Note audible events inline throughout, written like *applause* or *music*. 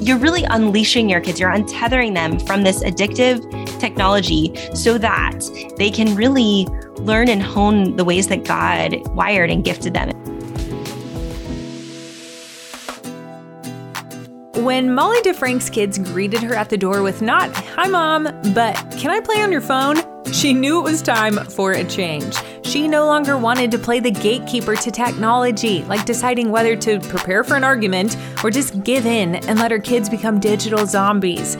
you're really unleashing your kids, you're untethering them from this addictive technology so that they can really learn and hone the ways that God wired and gifted them. When Molly DeFrank's kids greeted her at the door with not, Hi, mom, but can I play on your phone? She knew it was time for a change. She no longer wanted to play the gatekeeper to technology, like deciding whether to prepare for an argument or just give in and let her kids become digital zombies.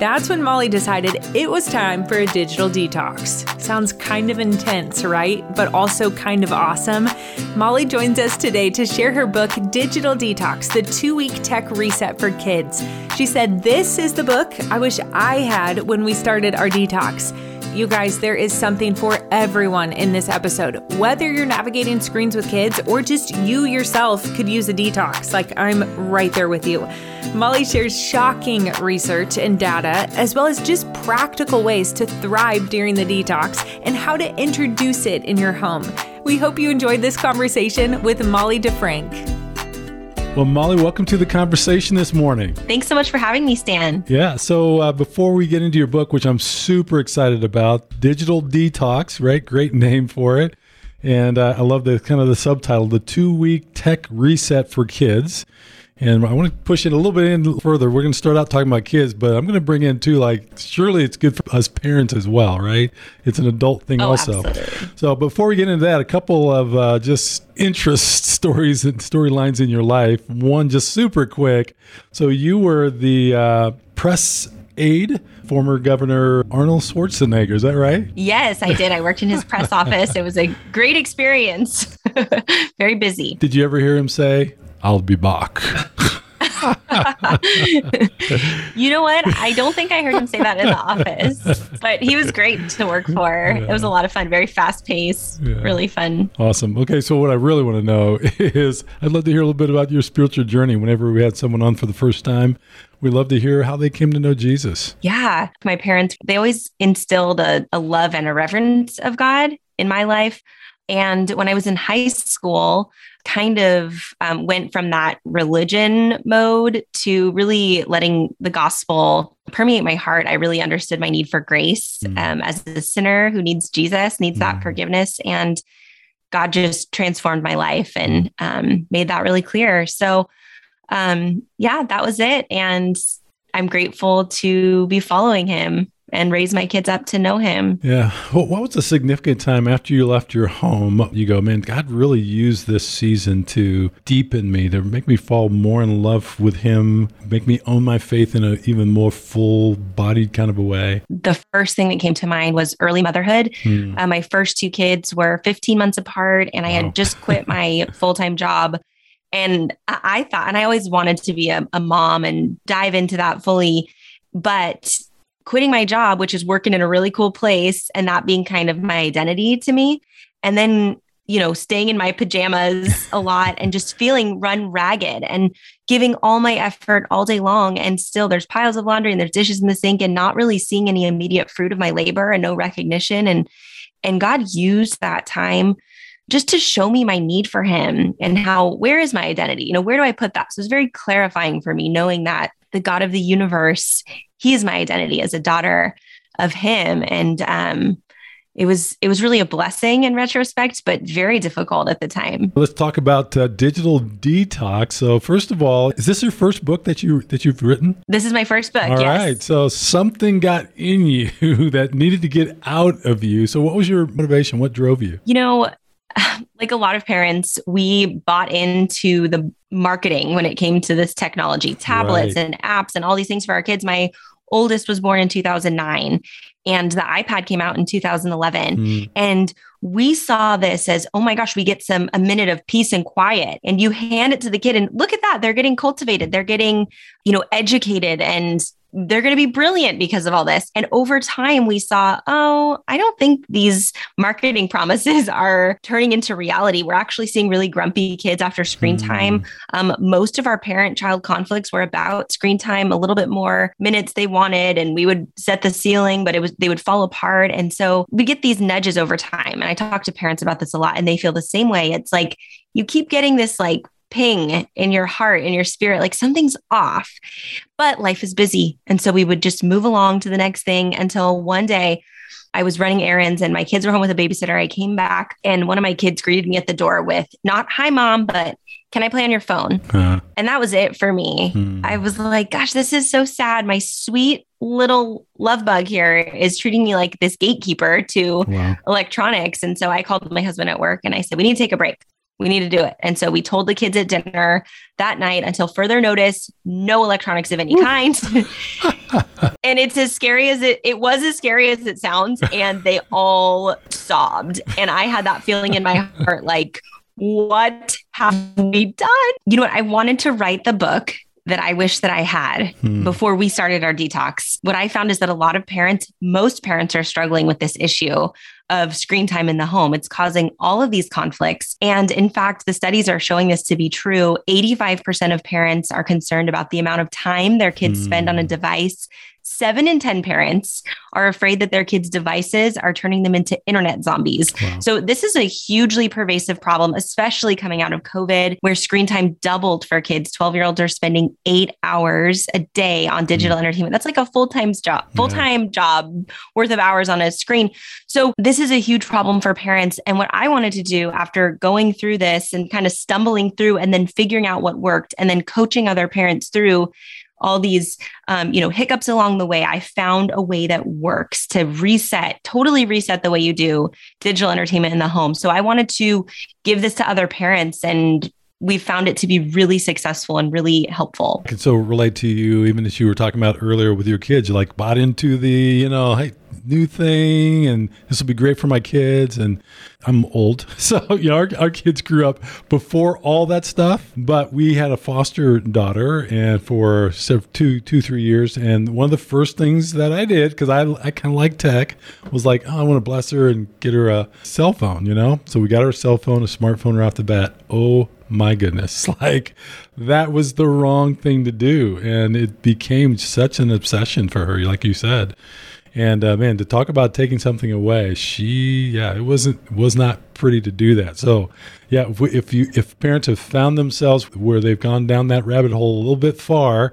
That's when Molly decided it was time for a digital detox. Sounds kind of intense, right? But also kind of awesome. Molly joins us today to share her book, Digital Detox The Two Week Tech Reset for Kids. She said, This is the book I wish I had when we started our detox. You guys, there is something for everyone in this episode. Whether you're navigating screens with kids or just you yourself could use a detox, like I'm right there with you. Molly shares shocking research and data, as well as just practical ways to thrive during the detox and how to introduce it in your home. We hope you enjoyed this conversation with Molly DeFrank. Well, Molly, welcome to the conversation this morning. Thanks so much for having me, Stan. Yeah. So uh, before we get into your book, which I'm super excited about, Digital Detox, right? Great name for it. And uh, I love the kind of the subtitle, The Two Week Tech Reset for Kids. And I want to push it a little bit in further. We're going to start out talking about kids, but I'm going to bring in too, like, surely it's good for us parents as well, right? It's an adult thing oh, also. Absolutely. So before we get into that, a couple of uh, just interest *laughs* stories and storylines in your life. One just super quick. So you were the uh, press aide former Governor Arnold Schwarzenegger. Is that right? Yes, I did. I worked in his press *laughs* office. It was a great experience. *laughs* Very busy. Did you ever hear him say, I'll be back. *laughs* you know what? I don't think I heard him say that in the office, but he was great to work for. Yeah. It was a lot of fun, very fast paced, yeah. really fun. Awesome. Okay, so what I really want to know *laughs* is I'd love to hear a little bit about your spiritual journey. Whenever we had someone on for the first time, we love to hear how they came to know Jesus. Yeah. My parents, they always instilled a, a love and a reverence of God in my life. And when I was in high school, kind of um, went from that religion mode to really letting the gospel permeate my heart. I really understood my need for grace mm. um, as a sinner who needs Jesus, needs mm. that forgiveness. And God just transformed my life and um, made that really clear. So, um, yeah, that was it. And I'm grateful to be following him and raise my kids up to know him. Yeah. Well, what was the significant time after you left your home? You go, man, God really used this season to deepen me, to make me fall more in love with him, make me own my faith in an even more full bodied kind of a way. The first thing that came to mind was early motherhood. Hmm. Uh, my first two kids were 15 months apart, and I wow. had just quit *laughs* my full time job. And I thought, and I always wanted to be a, a mom and dive into that fully. But quitting my job, which is working in a really cool place and that being kind of my identity to me. And then, you know, staying in my pajamas *laughs* a lot and just feeling run ragged and giving all my effort all day long. And still there's piles of laundry and there's dishes in the sink and not really seeing any immediate fruit of my labor and no recognition. And and God used that time just to show me my need for him and how where is my identity? You know where do i put that? So it's very clarifying for me knowing that the god of the universe he is my identity as a daughter of him. And um it was it was really a blessing in retrospect but very difficult at the time. Let's talk about uh, digital detox. So first of all is this your first book that you that you've written? This is my first book All yes. right. so something got in *laughs* you that needed to get out of you. So what was your motivation? What drove you? You know *laughs* like a lot of parents, we bought into the marketing when it came to this technology, tablets right. and apps and all these things for our kids. My oldest was born in 2009 and the iPad came out in 2011. Mm. And we saw this as, oh my gosh, we get some a minute of peace and quiet. And you hand it to the kid and look at that. They're getting cultivated. They're getting, you know, educated and they're going to be brilliant because of all this. And over time, we saw, oh, I don't think these marketing *laughs* promises are turning into reality. We're actually seeing really grumpy kids after screen mm. time. Um, most of our parent child conflicts were about screen time, a little bit more minutes they wanted, and we would set the ceiling, but it was they would fall apart. And so we get these nudges over time. And I talk to parents about this a lot, and they feel the same way. It's like you keep getting this like ping in your heart, in your spirit, like something's off. But life is busy. And so we would just move along to the next thing until one day I was running errands and my kids were home with a babysitter. I came back and one of my kids greeted me at the door with not hi mom, but can I play on your phone? Uh, and that was it for me. Hmm. I was like, gosh, this is so sad. My sweet little love bug here is treating me like this gatekeeper to wow. electronics. And so I called my husband at work and I said, we need to take a break we need to do it. And so we told the kids at dinner that night until further notice, no electronics of any kind. *laughs* and it's as scary as it it was as scary as it sounds. And they all sobbed. And I had that feeling in my heart, like, what have we done? You know what? I wanted to write the book that I wish that I had hmm. before we started our detox. What I found is that a lot of parents, most parents are struggling with this issue of screen time in the home. It's causing all of these conflicts. And in fact, the studies are showing this to be true. 85% of parents are concerned about the amount of time their kids mm. spend on a hmm. device seven in 10 parents are afraid that their kids' devices are turning them into internet zombies. Wow. So, this is a hugely pervasive problem, especially coming out of COVID, where screen time doubled for kids. 12 year olds are spending eight hours a day on digital mm. entertainment. That's like a full time job, full time yeah. job worth of hours on a screen. So, this is a huge problem for parents. And what I wanted to do after going through this and kind of stumbling through and then figuring out what worked and then coaching other parents through all these um, you know hiccups along the way i found a way that works to reset totally reset the way you do digital entertainment in the home so i wanted to give this to other parents and we found it to be really successful and really helpful. I can so relate to you, even as you were talking about earlier with your kids, you like bought into the, you know, hey, new thing and this will be great for my kids and i'm old. *laughs* So you know our, our kids grew up before all that stuff but we had a foster daughter and for two two three years and one of the first things that i did because i, I kind of like tech was like oh, i want to bless her and get her a cell phone you know? So we got her a cell phone a smartphone right off the bat. Oh my goodness. *laughs* Like that was the wrong thing to do and it became such an obsession for her like you said and uh, man, to talk about taking something away, she yeah, it wasn't was not pretty to do that. So yeah, if, we, if you if parents have found themselves where they've gone down that rabbit hole a little bit far,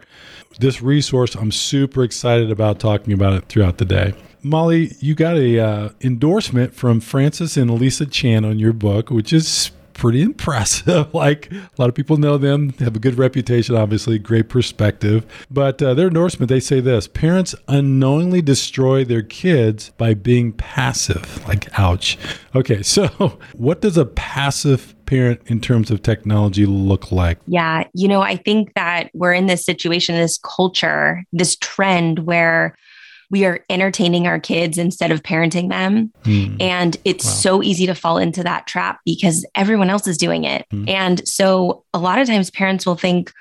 this resource I'm super excited about talking about it throughout the day. Molly, you got a uh, endorsement from Francis and Lisa Chan on your book, which is pretty impressive. *laughs* like a lot of people know them, they have a good reputation, obviously, great perspective. But uh, their endorsement, they say this parents unknowingly destroy their kids by being passive. Like, ouch. Okay, *laughs* so what does a passive parent in terms of technology look like? Yeah, you know, I think that we're in this situation, this culture, this trend where we are entertaining our kids instead of parenting them. Mm. And it's wow. so easy to fall into that trap because everyone else is doing it. Mm. And so a lot of times parents will think,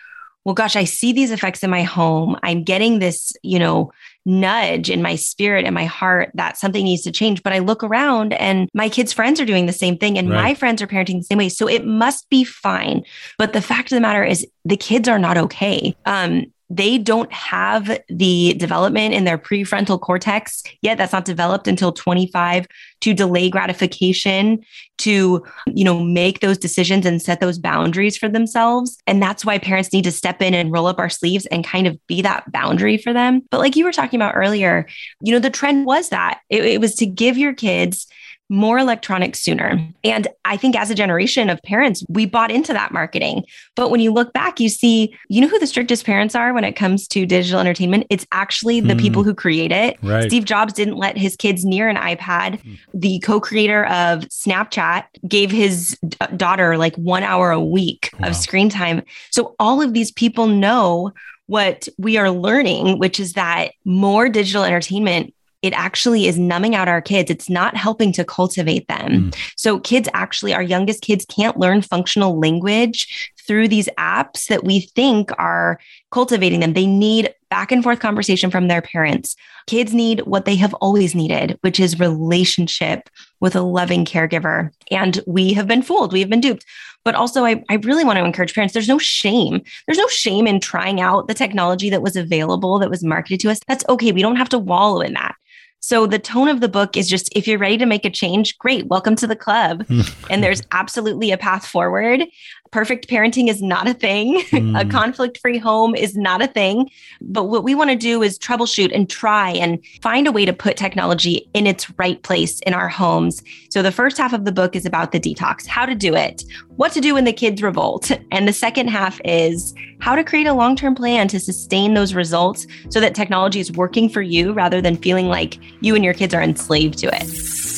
well, gosh, I see these effects in my home. I'm getting this, you know, nudge in my spirit and my heart that something needs to change. But I look around and my kids' friends are doing the same thing and right. my friends are parenting the same way. So it must be fine. But the fact of the matter is the kids are not okay. Um, they don't have the development in their prefrontal cortex yet. That's not developed until 25 to delay gratification to you know make those decisions and set those boundaries for themselves. And that's why parents need to step in and roll up our sleeves and kind of be that boundary for them. But like you were talking about earlier you know the trend was that it, it was to give your kids more electronics sooner. And I think as a generation of parents, we bought into that marketing. But when you look back, you see, you know who the strictest parents are when it comes to digital entertainment? It's actually the mm. people who create it. Right. Steve Jobs didn't let his kids near an iPad. Mm. The co creator of Snapchat gave his d- daughter like one hour a week wow. of screen time. So all of these people know what we are learning, which is that more digital entertainment it actually is numbing out our kids. It's not helping to cultivate them. Mm. So, kids actually, our youngest kids can't learn functional language through these apps that we think are cultivating them. They need back and forth conversation from their parents. Kids need what they have always needed, which is relationship with a loving caregiver. And we have been fooled, we have been duped. But also, I, I really want to encourage parents there's no shame. There's no shame in trying out the technology that was available, that was marketed to us. That's okay. We don't have to wallow in that. So the tone of the book is just if you're ready to make a change, great, welcome to the club. *laughs* and there's absolutely a path forward. Perfect parenting is not a thing. *laughs* Mm. a conflict free home is not a thing. But what we want to do is troubleshoot and try and find a way to put technology in its right place in our homes. So the first half of the book is about the detox, how to do it, what to do when the kids revolt. *laughs* And the second half is how to create a long term plan to sustain those results so that technology is working for you rather than feeling like you and your kids are enslaved to it.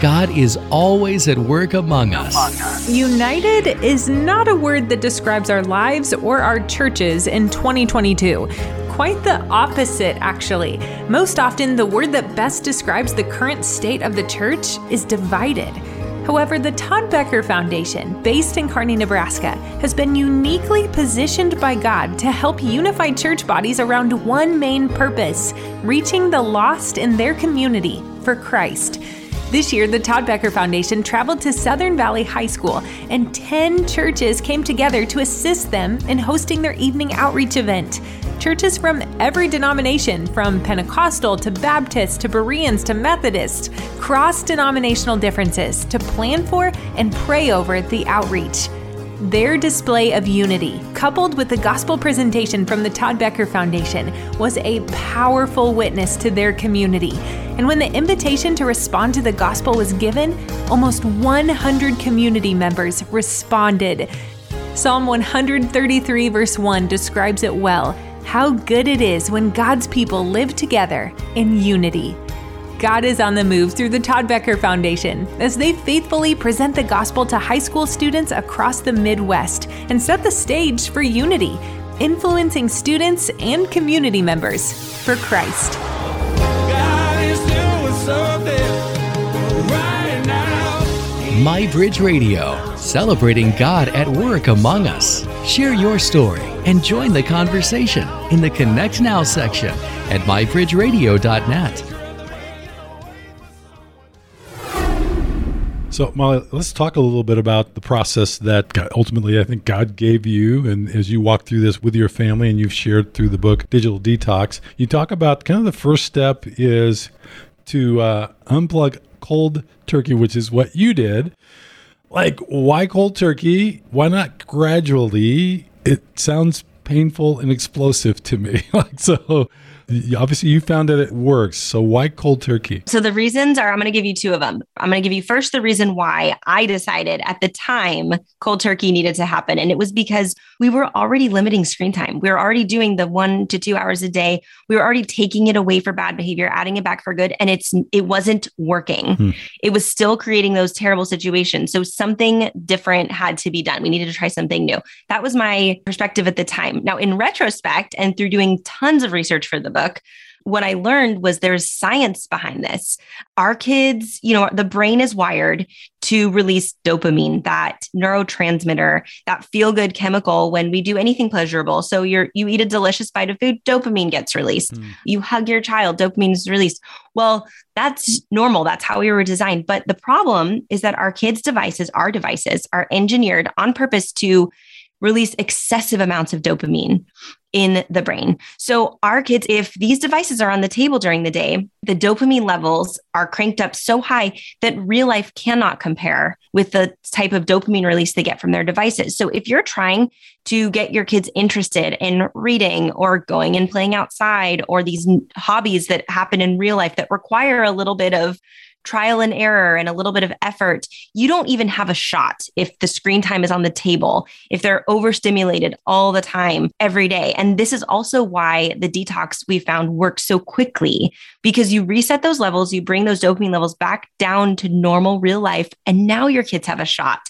God is always at work among us. United is not a word that describes our lives or our churches in 2022 quite the opposite, actually. Most often, the word that best describes the current state of the church is divided. However, the Todd Becker Foundation, based in Kearney, Nebraska, has been uniquely positioned by God to help unify church bodies around one main purpose reaching the lost in their community for Christ. This year, the Todd Becker Foundation traveled to Southern Valley High School, and 10 churches came together to assist them in hosting their evening outreach event. Churches from every denomination, from Pentecostal to Baptist to Bereans to Methodist, cross denominational differences to plan for and pray over the outreach. Their display of unity, coupled with the gospel presentation from the Todd Becker Foundation, was a powerful witness to their community. And when the invitation to respond to the gospel was given, almost 100 community members responded. Psalm 133, verse 1 describes it well how good it is when God's people live together in unity. God is on the move through the Todd Becker Foundation as they faithfully present the gospel to high school students across the Midwest and set the stage for unity, influencing students and community members for Christ. My Bridge Radio, celebrating God at work among us. Share your story and join the conversation in the Connect Now section at mybridgeradio.net. So, Molly, let's talk a little bit about the process that God, ultimately I think God gave you. And as you walk through this with your family and you've shared through the book Digital Detox, you talk about kind of the first step is to uh, unplug cold turkey, which is what you did. Like, why cold turkey? Why not gradually? It sounds painful and explosive to me. *laughs* like, so obviously you found that it works. So why cold turkey? So the reasons are I'm going to give you two of them. I'm going to give you first the reason why I decided at the time cold turkey needed to happen. And it was because we were already limiting screen time. We were already doing the one to two hours a day. We were already taking it away for bad behavior, adding it back for good. And it's, it wasn't working. Hmm. It was still creating those terrible situations. So something different had to be done. We needed to try something new. That was my perspective at the time. Now, in retrospect, and through doing tons of research for the book, what I learned was there's science behind this. Our kids, you know, the brain is wired to release dopamine, that neurotransmitter, that feel good chemical when we do anything pleasurable. So you're you eat a delicious bite of food, dopamine gets released. Mm. You hug your child, dopamine is released. Well, that's normal. That's how we were designed. But the problem is that our kids' devices, our devices, are engineered on purpose to release excessive amounts of dopamine in the brain. So, our kids, if these devices are on the table during the day, the dopamine levels are cranked up so high that real life cannot compare with the type of dopamine release they get from their devices. So, if you're trying to get your kids interested in reading or going and playing outside or these hobbies that happen in real life that require a little bit of trial and error and a little bit of effort, you don't even have a shot if the screen time is on the table, if they're overstimulated all the time, every day. And this is also why the detox we found works so quickly because you reset those levels, you bring those dopamine levels back down to normal real life. And now your kids have a shot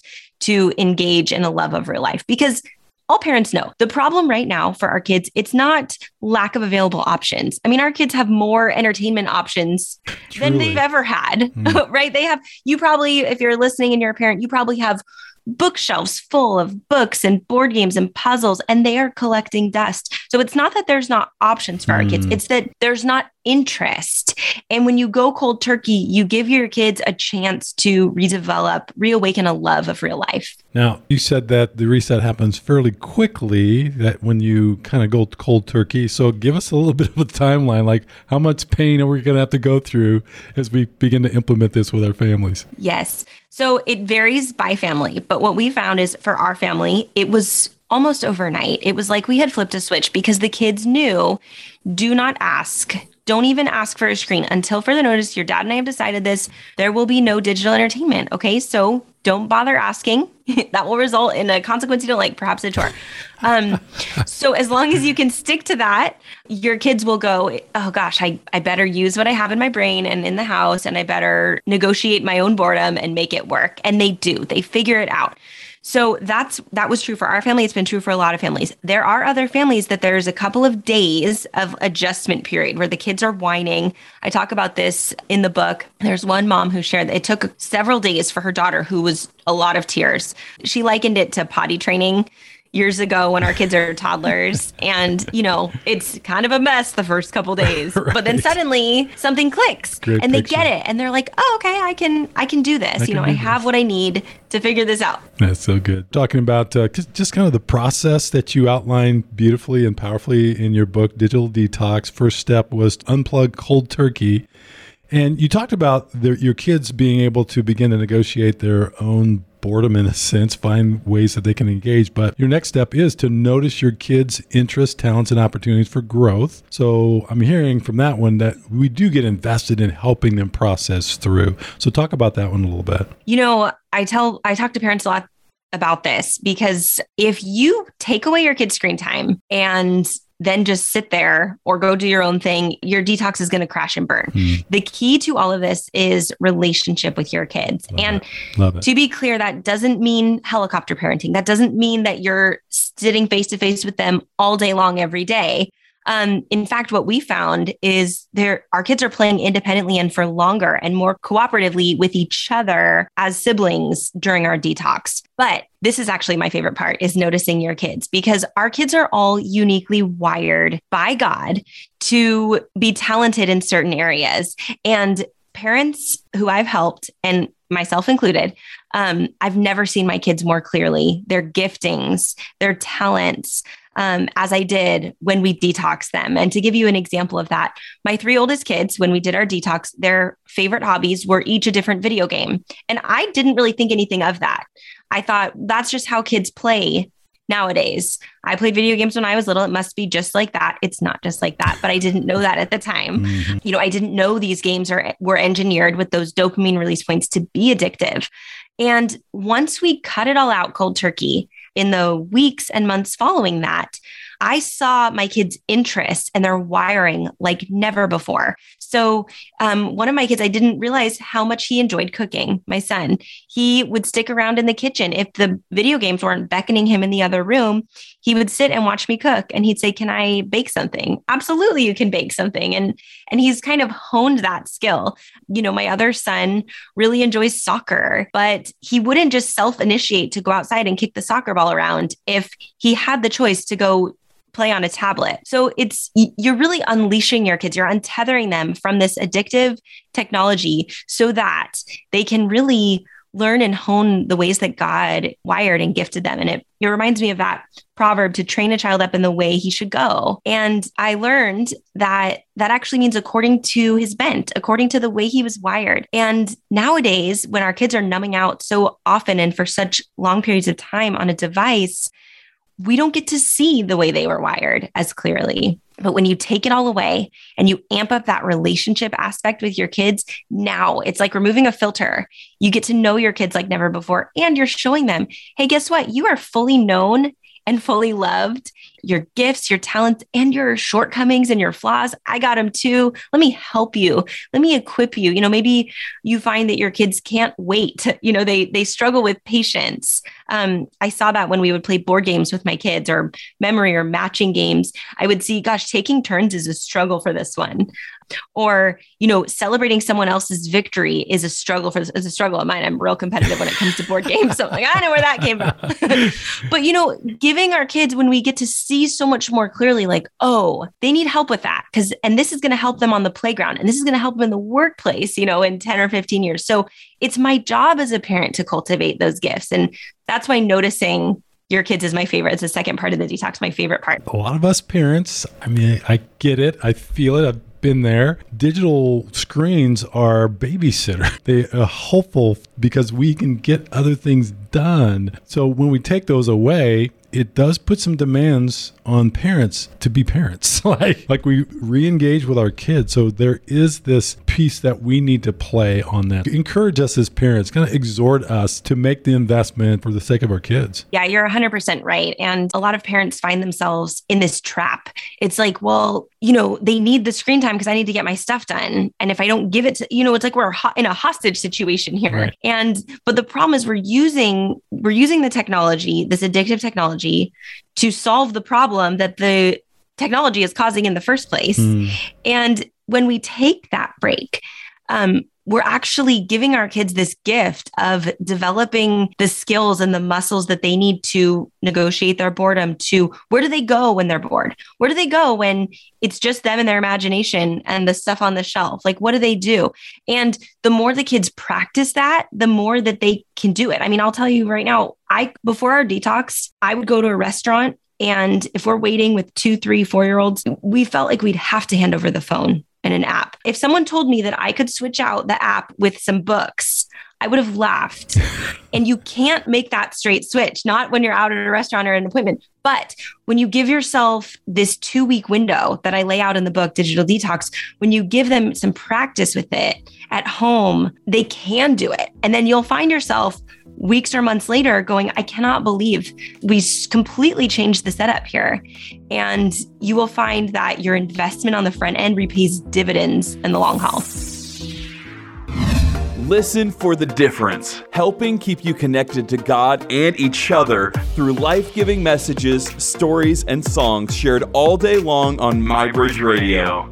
to engage in a love of real life because all parents know the problem right now for our kids it's not lack of available options i mean our kids have more entertainment options Truly. than they've ever had mm. *laughs* right they have you probably if you're listening and you're a parent you probably have bookshelves full of books and board games and puzzles, and they are collecting dust. So it's not that there's not options for mm. our kids, mm. it's that there's not interest. And when you go cold turkey, you give your kids a chance to redevelop, reawaken a love of real life. Now, you said that the reset happens fairly quickly, that when you kind of go cold turkey. So give us a little bit of a timeline. Like, how much pain are we going to have to go through as we begin to implement this with our families? Yes. So it varies by family, but what we found is for our family, it was almost overnight. It was like we had flipped a switch because the kids knew do not ask. Don't even ask for a screen until further notice. Your dad and I have decided this. There will be no digital entertainment. Okay. So don't bother asking. *laughs* that will result in a consequence you don't like, perhaps a chore. Um, so as long as you can stick to that, your kids will go, oh gosh, I, I better use what I have in my brain and in the house, and I better negotiate my own boredom and make it work. And they do, they figure it out. So that's that was true for our family. It's been true for a lot of families. There are other families that there's a couple of days of adjustment period where the kids are whining. I talk about this in the book. There's one mom who shared that it took several days for her daughter who was a lot of tears. She likened it to potty training years ago when our kids are toddlers. And you know it's kind of a mess the first couple *laughs* days right. but then suddenly something clicks Great and they picture. get it and they're like oh okay i can i can do this. I you know i have what i need to figure this out. That's so good. Talking about uh, just kind of the process that you outline beautifully and powerfully in your book digital detox first step was unplug cold turkey. And you talked about their, your kids being able to begin to negotiate their own boredom in a sense, find ways that they can engage. But your next step is to notice your kids' interests, talents, and opportunities for growth. So I'm hearing from that one that we do get invested in helping them process through. So talk about that one a little bit. You know, I tell, I talk to parents a lot about this because if you take away your kids' screen time and then just sit there or go do your own thing, your detox is going to crash and burn. Mm. The key to all of this is relationship with your kids. Love and to be clear, that doesn't mean helicopter parenting. That doesn't mean that you're sitting face to face with them all day long every day. Um, in fact, what we found is there our kids are playing independently and for longer and more cooperatively with each other as siblings during our detox. But this is actually my favorite part is noticing your kids because our kids are all uniquely wired by God to be talented in certain areas. And parents who I've helped and myself included, um, I've never seen my kids more clearly, their giftings, their talents um, as I did when we detox them. And to give you an example of that, my three oldest kids, when we did our detox, their favorite hobbies were each a different video game. And I didn't really think anything of that. I thought that's just how kids play nowadays. I played video games when I was little. It must be just like that. It's not just like that, but I didn't know that at the time. Mm-hmm. You know, I didn't know these games are were engineered with those dopamine release points to be addictive. And once we cut it all out cold turkey in the weeks and months following that, I saw my kids' interests and their wiring like never before. So, um, one of my kids, I didn't realize how much he enjoyed cooking. My son, he would stick around in the kitchen. If the video games weren't beckoning him in the other room, he would sit and watch me cook and he'd say, Can I bake something? Absolutely, you can bake something. And and he's kind of honed that skill. You know, my other son really enjoys soccer, but he wouldn't just self-initiate to go outside and kick the soccer ball around if he had the choice to go play on a tablet. So it's you're really unleashing your kids, you're untethering them from this addictive technology so that they can really learn and hone the ways that God wired and gifted them. And it, it reminds me of that proverb to train a child up in the way he should go. And I learned that that actually means according to his bent, according to the way he was wired. And nowadays, when our kids are numbing out so often and for such long periods of time on a device, we don't get to see the way they were wired as clearly. But when you take it all away and you amp up that relationship aspect with your kids, now it's like removing a filter. You get to know your kids like never before. And you're showing them, hey, guess what? You are fully known and fully loved your gifts, your talents, and your shortcomings and your flaws. I got them too. Let me help you. Let me equip you. You know, maybe you find that your kids can't wait. *laughs* You know, they they struggle with patience. Um, I saw that when we would play board games with my kids or memory or matching games. I would see, gosh, taking turns is a struggle for this one or you know celebrating someone else's victory is a struggle for is a struggle of mine i'm real competitive when it comes to board *laughs* games so i'm like i know where that came from *laughs* but you know giving our kids when we get to see so much more clearly like oh they need help with that because and this is going to help them on the playground and this is going to help them in the workplace you know in 10 or 15 years so it's my job as a parent to cultivate those gifts and that's why noticing your kids is my favorite. It's the second part of the detox, my favorite part. A lot of us parents, I mean, I get it. I feel it. I've been there. Digital screens are babysitter. *laughs* They are helpful because we can get other things done. So when we take those away, it does put some demands on parents to be parents. *laughs* like like we re-engage with our kids. So there is this piece that we need to play on that. Encourage us as parents, kind of exhort us to make the investment for the sake of our kids. Yeah, you're 100% right. And a lot of parents find themselves in this trap. It's like, well, you know, they need the screen time because I need to get my stuff done. And if I don't give it to, you know, it's like we're in a hostage situation here. Right. And but the problem is we're using we're using the technology, this addictive technology to solve the problem that the technology is causing in the first place. Mm. And when we take that break, um, we're actually giving our kids this gift of developing the skills and the muscles that they need to negotiate their boredom to where do they go when they're bored? Where do they go when it's just them and their imagination and the stuff on the shelf? Like what do they do? And the more the kids practice that the more that they can do it. I mean i'll tell you right now i before our detox i would go to a restaurant and if we're waiting with two, three, four year olds, we felt like we'd have to hand over the phone and an app. If someone told me that I could switch out the app with some books, I would have laughed. *laughs* and you can't make that straight switch, not when you're out at a restaurant or an appointment. But when you give yourself this two week window that I lay out in the book, Digital Detox, when you give them some practice with it at home, they can do it. And then you'll find yourself weeks or months later going, I cannot believe we completely changed the setup here. And you will find that your investment on the front end repays dividends in the long haul. Listen for the difference, helping keep you connected to God and each other through life giving messages, stories, and songs shared all day long on MyBridge Radio.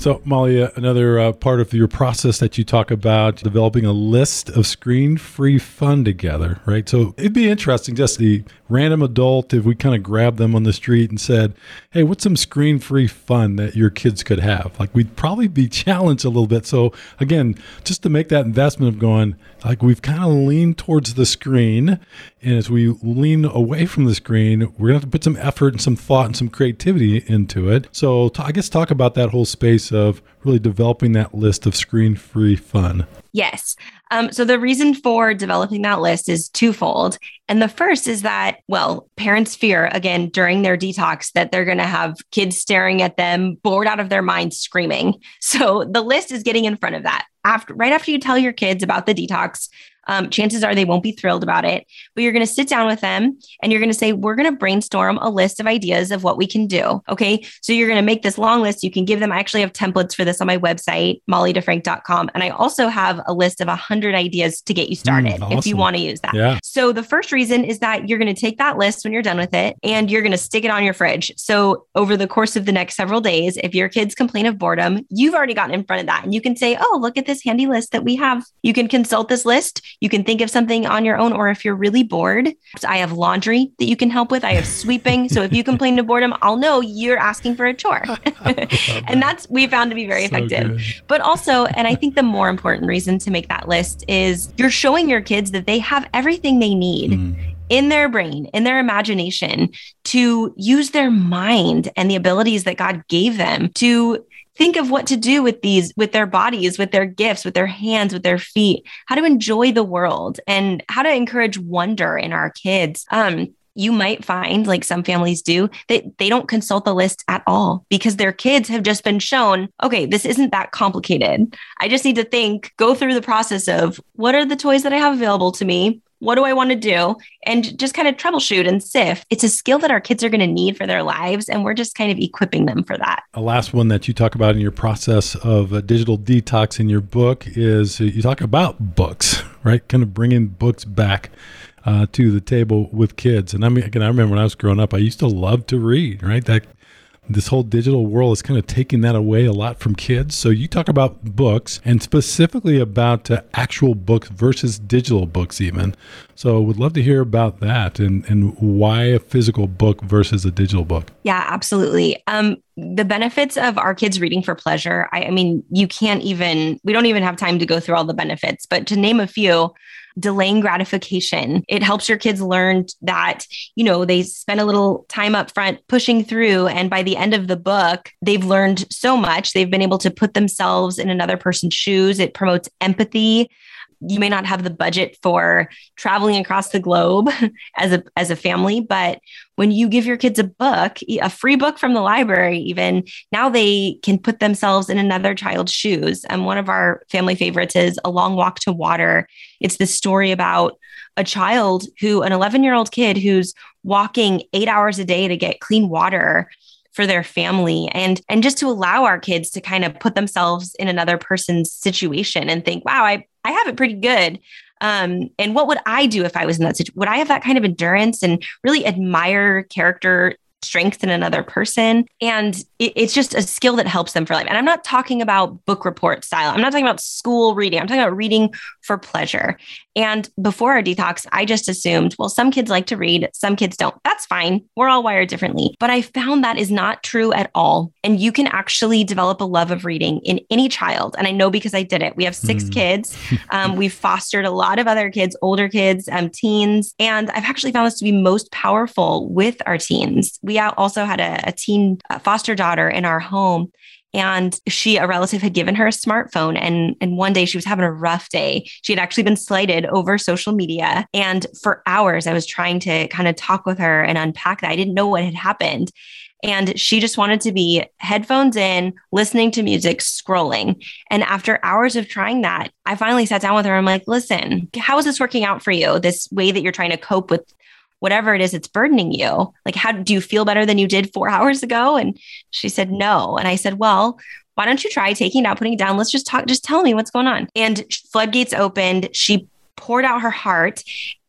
So, Molly, uh, another uh, part of your process that you talk about developing a list of screen free fun together, right? So, it'd be interesting just the random adult if we kind of grabbed them on the street and said, Hey, what's some screen free fun that your kids could have? Like, we'd probably be *laughs* challenged a little bit. So, again, just to make that investment of going, like, we've kind of leaned towards the screen. And as we lean away from the screen, we're going to have to put some effort and some thought and some creativity into it. So, I guess talk about that whole space of really developing that list of screen free fun? Yes. Um, so the reason for developing that list is twofold. And the first is that, well, parents fear, again, during their detox, that they're going to have kids staring at them, bored out of their minds, screaming. So the list is getting in front of that. After, right after you tell your kids about the detox, um, chances are they won't be thrilled about it. But you're going to sit down with them and you're going to say, We're going to brainstorm a list of ideas of what we can do. Okay. So you're going to make this long list. You can give them, I actually have templates for this on my website, mollydefrank.com. And I also have a list of 100 ideas to get you started mm, awesome. if you want to use that. Yeah. So the first reason is that you're going to take that list when you're done with it and you're going to stick it on your fridge. So over the course of the next several days, if your kids complain of boredom, you've already gotten in front of that and you can say, Oh, look at this handy list that we have. You can consult this list. You can think of something on your own, or if you're really bored, I have laundry that you can help with. I have sweeping. So if you complain to boredom, I'll know you're asking for a chore. *laughs* and that's we found to be very so effective. Good. But also, and I think the more important reason to make that list is you're showing your kids that they have everything they need. Mm in their brain, in their imagination, to use their mind and the abilities that God gave them to think of what to do with these with their bodies with their gifts with their hands with their feet. How to enjoy the world and how to encourage wonder in our kids. Um you might find like some families do that they don't consult the list at all because their kids have just been shown okay this isn't that complicated. I just need to think go through the process of what are the toys that i have available to me what do I want to do? And just kind of troubleshoot and sift. It's a skill that our kids are going to need for their lives. And we're just kind of equipping them for that. A last one that you talk about in your process of a digital detox in your book is uh, you talk about books, *laughs* right? Kind of bringing books back. Uh, to the table with kids, and I mean, again, I remember when I was growing up, I used to love to read. Right, that this whole digital world is kind of taking that away a lot from kids. So you talk about books and specifically about uh, actual books versus digital books, even. So would love to hear about that and, and why a physical book versus a digital book. Yeah, absolutely. Um, the benefits of our kids reading for pleasure. I, I mean, you can't even, we don't even have time to go through all the benefits, but to name a few, delaying gratification. It helps your kids learn that, you know, they spend a little time up front pushing through. And by the end of the book, they've learned so much. They've been able to put themselves in another person's shoes. It promotes empathy you may not have the budget for traveling across the globe *laughs* as a as a family but when you give your kids a book a free book from the library even now they can put themselves in another child's shoes. And one of our family favorites is a long walk to water. It's the story about a child who an 11 year old kid who's walking eight hours a day to get clean water for their family and and just to allow our kids to kind of put themselves in another person's situation and think wow i i have it pretty good. Um, and what would i do if i was in that situation would i have that kind of endurance and really admire character strength in another person. And it, it's just a skill that helps them for life. And I'm not talking about book report style. I'm not talking about school reading. I'm talking about reading for pleasure. And before our detox, I just assumed, well, some kids like to read, some kids don't. That's fine. We're all wired differently. But I found that is not true at all. And you can actually develop a love of reading in any child. And I know because I did it. We have six mm. kids. *laughs* Um, we've fostered a lot of other kids, older kids, um, teens. And I've actually found this to be most powerful with our teens. We also had a, a teen uh, foster daughter in our home and she a relative had given her a smartphone and and one day she was having a rough day she had actually been slighted over social media and for hours i was trying to kind of talk with her and unpack that i didn't know what had happened and she just wanted to be headphones in, listening to music, scrolling. And after hours of trying that, I finally sat down with her. I'm like, listen, how is this working out for you? This way that you're trying to cope with whatever it is it's burdening you. Like how do you feel better than you did four *laughs* hours ago? And she said no. And i said well why don't you try taking it out putting it down? Let's just talk just tell me what's going on. And floodgates opened. She poured out her heart.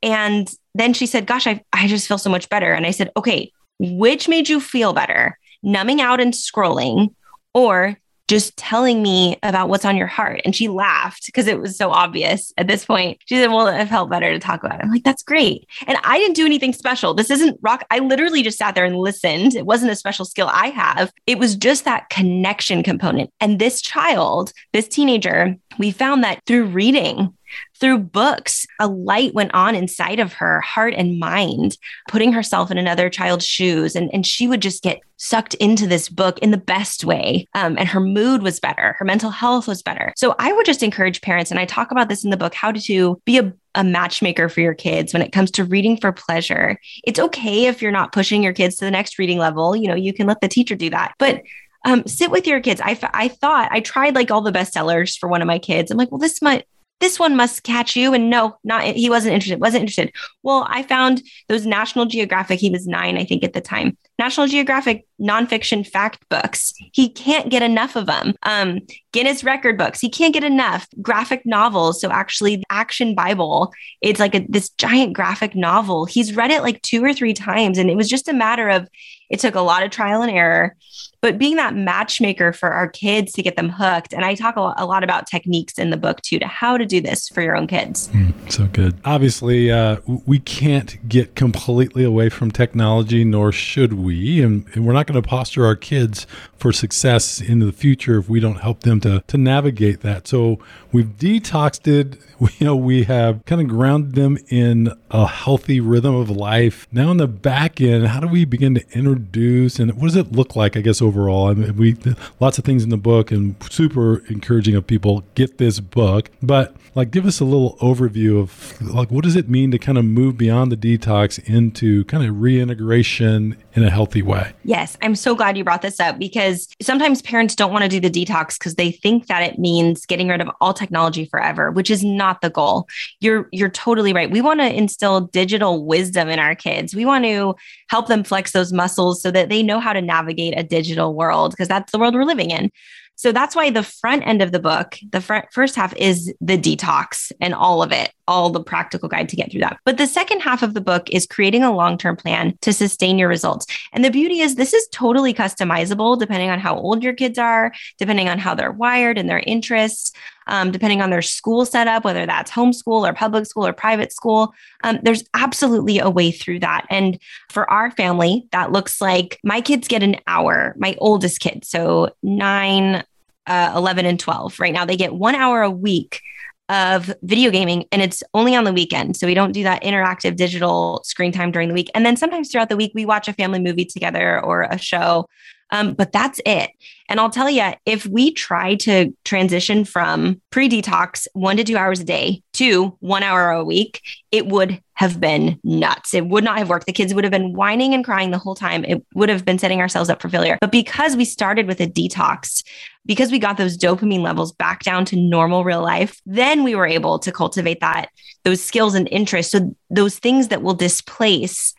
And then she said gosh i, I just feel so much better. And i said okay which made you feel better? Numbing out and scrolling or just telling me about what's on your heart. And she laughed because it was so obvious at this point. She said, Well, it felt better to talk about it. I'm like, That's great. And I didn't do anything special. This isn't rock. I literally just sat there and listened. It wasn't a special skill I have. It was just that connection component. And this child, this teenager, we found that through reading, through books, a light went on inside of her heart and mind, putting herself in another child's shoes. And, and she would just get sucked into this book in the best way. Um, and her mood was better, her mental health was better. So I would just encourage parents, and I talk about this in the book, how to be a a matchmaker for your kids when it comes to reading for pleasure. It's okay if you're not pushing your kids to the next reading level. You know, you can let the teacher do that. But um, sit with your kids. I, I thought I tried like all the bestsellers for one of my kids. I'm like, well, this might this one must catch you. And no, not he wasn't interested, wasn't interested. Well, I found those National Geographic, he was nine, I think, at the time. National Geographic nonfiction fact books. He can't get enough of them. Um, Guinness record books. He can't get enough. Graphic novels. So actually, Action Bible. It's like a, this giant graphic novel. He's read it like two or three times, and it was just a matter of. It took a lot of trial and error but being that matchmaker for our kids to get them hooked. And I talk a lot about techniques in the book too, to how to do this for your own kids. Mm, so good. Obviously, uh, we can't get completely away from technology, nor should we. And, and we're not going to posture our kids for success in the future if we don't help them to, to navigate that. So we've detoxed it. *laughs* We, you know, we have kind of grounded them in a healthy rhythm of life. Now, on the back end, how do we begin to introduce and what does it look like, I guess, overall? I mean, we lots of things in the book and super encouraging of people get this book, but like give us a little overview of like what does it mean to kind of move beyond the detox into kind of reintegration in a healthy way. Yes, I'm so glad you brought this up because sometimes parents don't want to do the detox because they think that it means getting rid of all technology forever, which is not the goal. You're you're totally right. We want to instill digital wisdom in our kids. We want to help them flex those muscles so that they know how to navigate a digital world because that's the world we're living in. So that's why the front end of the book, the front, first half is the detox and all of it, all the practical guide to get through that. But the second half of the book is creating a long term plan to sustain your results. And the beauty is, this is totally customizable depending on how old your kids are, depending on how they're wired and their interests. Um, depending on their school setup, whether that's homeschool or public school or private school. Um, there's absolutely a way through that. And for our family, that looks like my kids get an hour, my oldest kid, so nine, uh, 11 and 12 right now they get one hour a week of video gaming and it's only on the weekend. So we don't do that interactive digital screen time during the week. And then sometimes throughout the week, we watch a family movie together or a show. Um, but that's it. And I'll tell you, if we try to transition from pre detox one to two hours a day to one hour a week, it would have been nuts. It would not have worked. The kids would have been whining and crying the whole time. It would have been setting ourselves up for failure. But because we started with a detox, because we got those dopamine levels back down to normal real life, then we were able to cultivate that, those skills and interests. So those things that will displace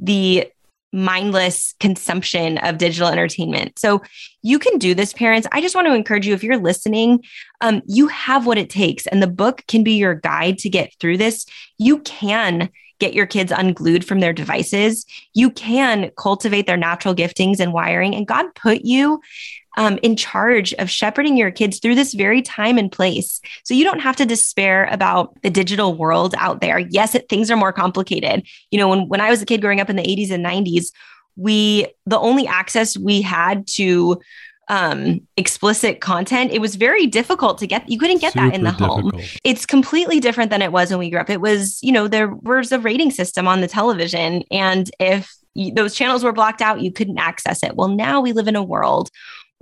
the mindless consumption of digital entertainment. So you can do this, parents. I just want to encourage you if you're listening, um, you have what it takes, and the book can be your guide to get through this. You can get your kids unglued from their devices. You can cultivate their natural giftings and wiring, and God put you um, in charge of shepherding your kids through this very time and place. So you don't have to despair about the digital world out there. Yes, it, things are more complicated. You know, when, when I was a kid growing up in the 80s and 90s, we, the only access we had to um explicit content it was very difficult to get you couldn't get Super that in the home it's completely different than it was when we grew up it was you know there was a rating system on the television and if those channels were blocked out you couldn't access it well now we live in a world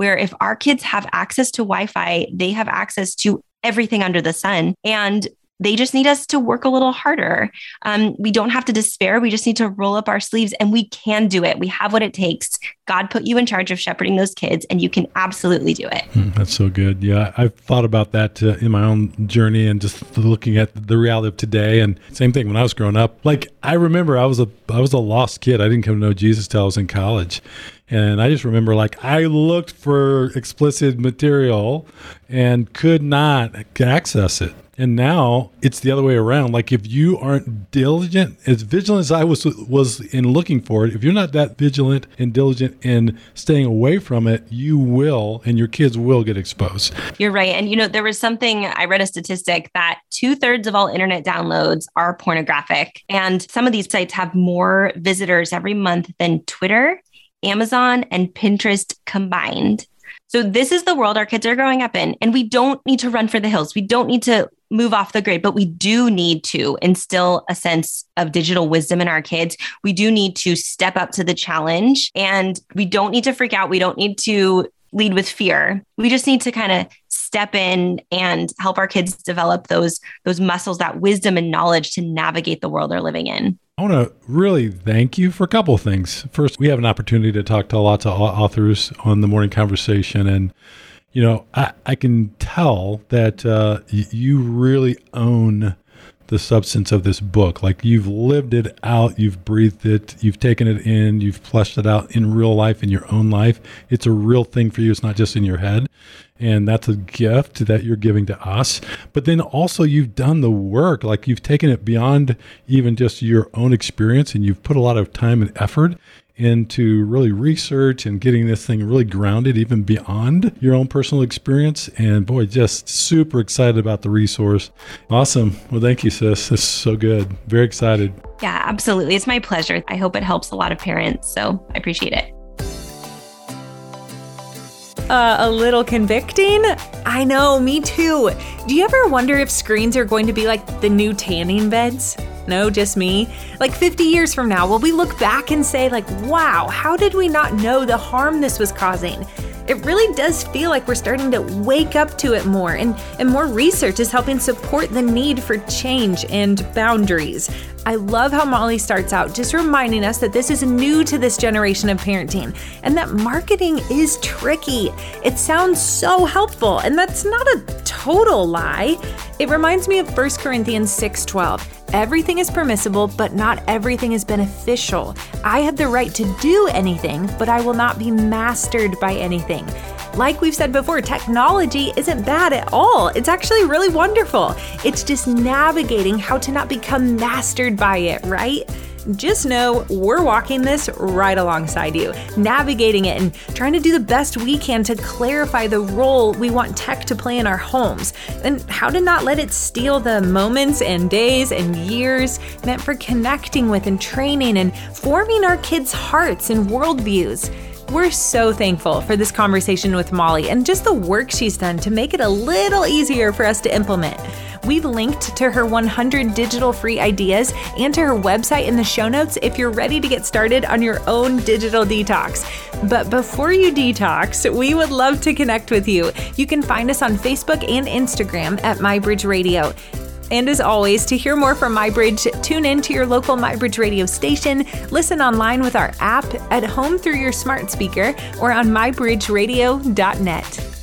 where if our kids have access to Wi Fi, they have access to everything under the sun. And they just need us to work a little harder. Um, we don't have to despair. We just need to roll up our sleeves and we can do it. We have what it takes. God put you in charge of shepherding those kids and you can absolutely do it. Mm, that's so good. Yeah, I've thought about that uh, in my own journey and just looking at the reality of today. And same thing when I was growing up. Like I remember I was a I was a lost kid. I didn't come to know Jesus till I was in college. And I just remember like I looked for explicit material and could not access it. And now it's the other way around. Like if you aren't diligent, as vigilant as I was was in looking for it, if you're not that vigilant and diligent in staying away from it, you will and your kids will get exposed. You're right. And you know, there was something I read a statistic that two thirds of all internet downloads are pornographic. And some of these sites have more visitors every month than Twitter Amazon, and Pinterest combined. So, this is the world our kids are growing up in. And we don't need to run for the hills. We don't need to move off the grid, but we do need to instill a sense of digital wisdom in our kids. We do need to step up to the challenge and we don't need to freak out. We don't need to lead with fear. We just need to kind of step in and help our kids develop those those muscles, that wisdom and knowledge to navigate the world they're living in. I want to really thank you for a couple things. First, we have an opportunity to talk to lots of authors on the morning conversation. And, you know, I, I can tell that uh, you really own the substance of this book. Like you've lived it out, you've breathed it, you've taken it in, you've fleshed it out in real life, in your own life. It's a real thing for you. It's not just in your head. And that's a gift that you're giving to us. But then also, you've done the work. Like you've taken it beyond even just your own experience and you've put a lot of time and effort into really research and getting this thing really grounded even beyond your own personal experience. And boy, just super excited about the resource. Awesome. Well, thank you, sis. This is so good. Very excited. Yeah, absolutely. It's my pleasure. I hope it helps a lot of parents. So I appreciate it. Uh, a little convicting? I know, me too. Do you ever wonder if screens are going to be like the new tanning beds? No, just me. Like 50 years from now, will we look back and say, like, wow, how did we not know the harm this was causing? It really does feel like we're starting to wake up to it more, and, and more research is helping support the need for change and boundaries. I love how Molly starts out just reminding us that this is new to this generation of parenting and that marketing is tricky. It sounds so helpful, and that's not a total lie. It reminds me of 1 Corinthians 6:12. Everything is permissible, but not everything is beneficial. I have the right to do anything, but I will not be mastered by anything. Like we've said before, technology isn't bad at all. It's actually really wonderful. It's just navigating how to not become mastered by it, right? Just know we're walking this right alongside you, navigating it and trying to do the best we can to clarify the role we want tech to play in our homes and how to not let it steal the moments and days and years meant for connecting with and training and forming our kids' hearts and worldviews. We're so thankful for this conversation with Molly and just the work she's done to make it a little easier for us to implement. We've linked to her 100 digital free ideas and to her website in the show notes if you're ready to get started on your own digital detox. But before you detox, we would love to connect with you. You can find us on Facebook and Instagram at MyBridge Radio. And as always, to hear more from MyBridge, tune in to your local MyBridge radio station, listen online with our app, at home through your smart speaker, or on mybridgeradio.net.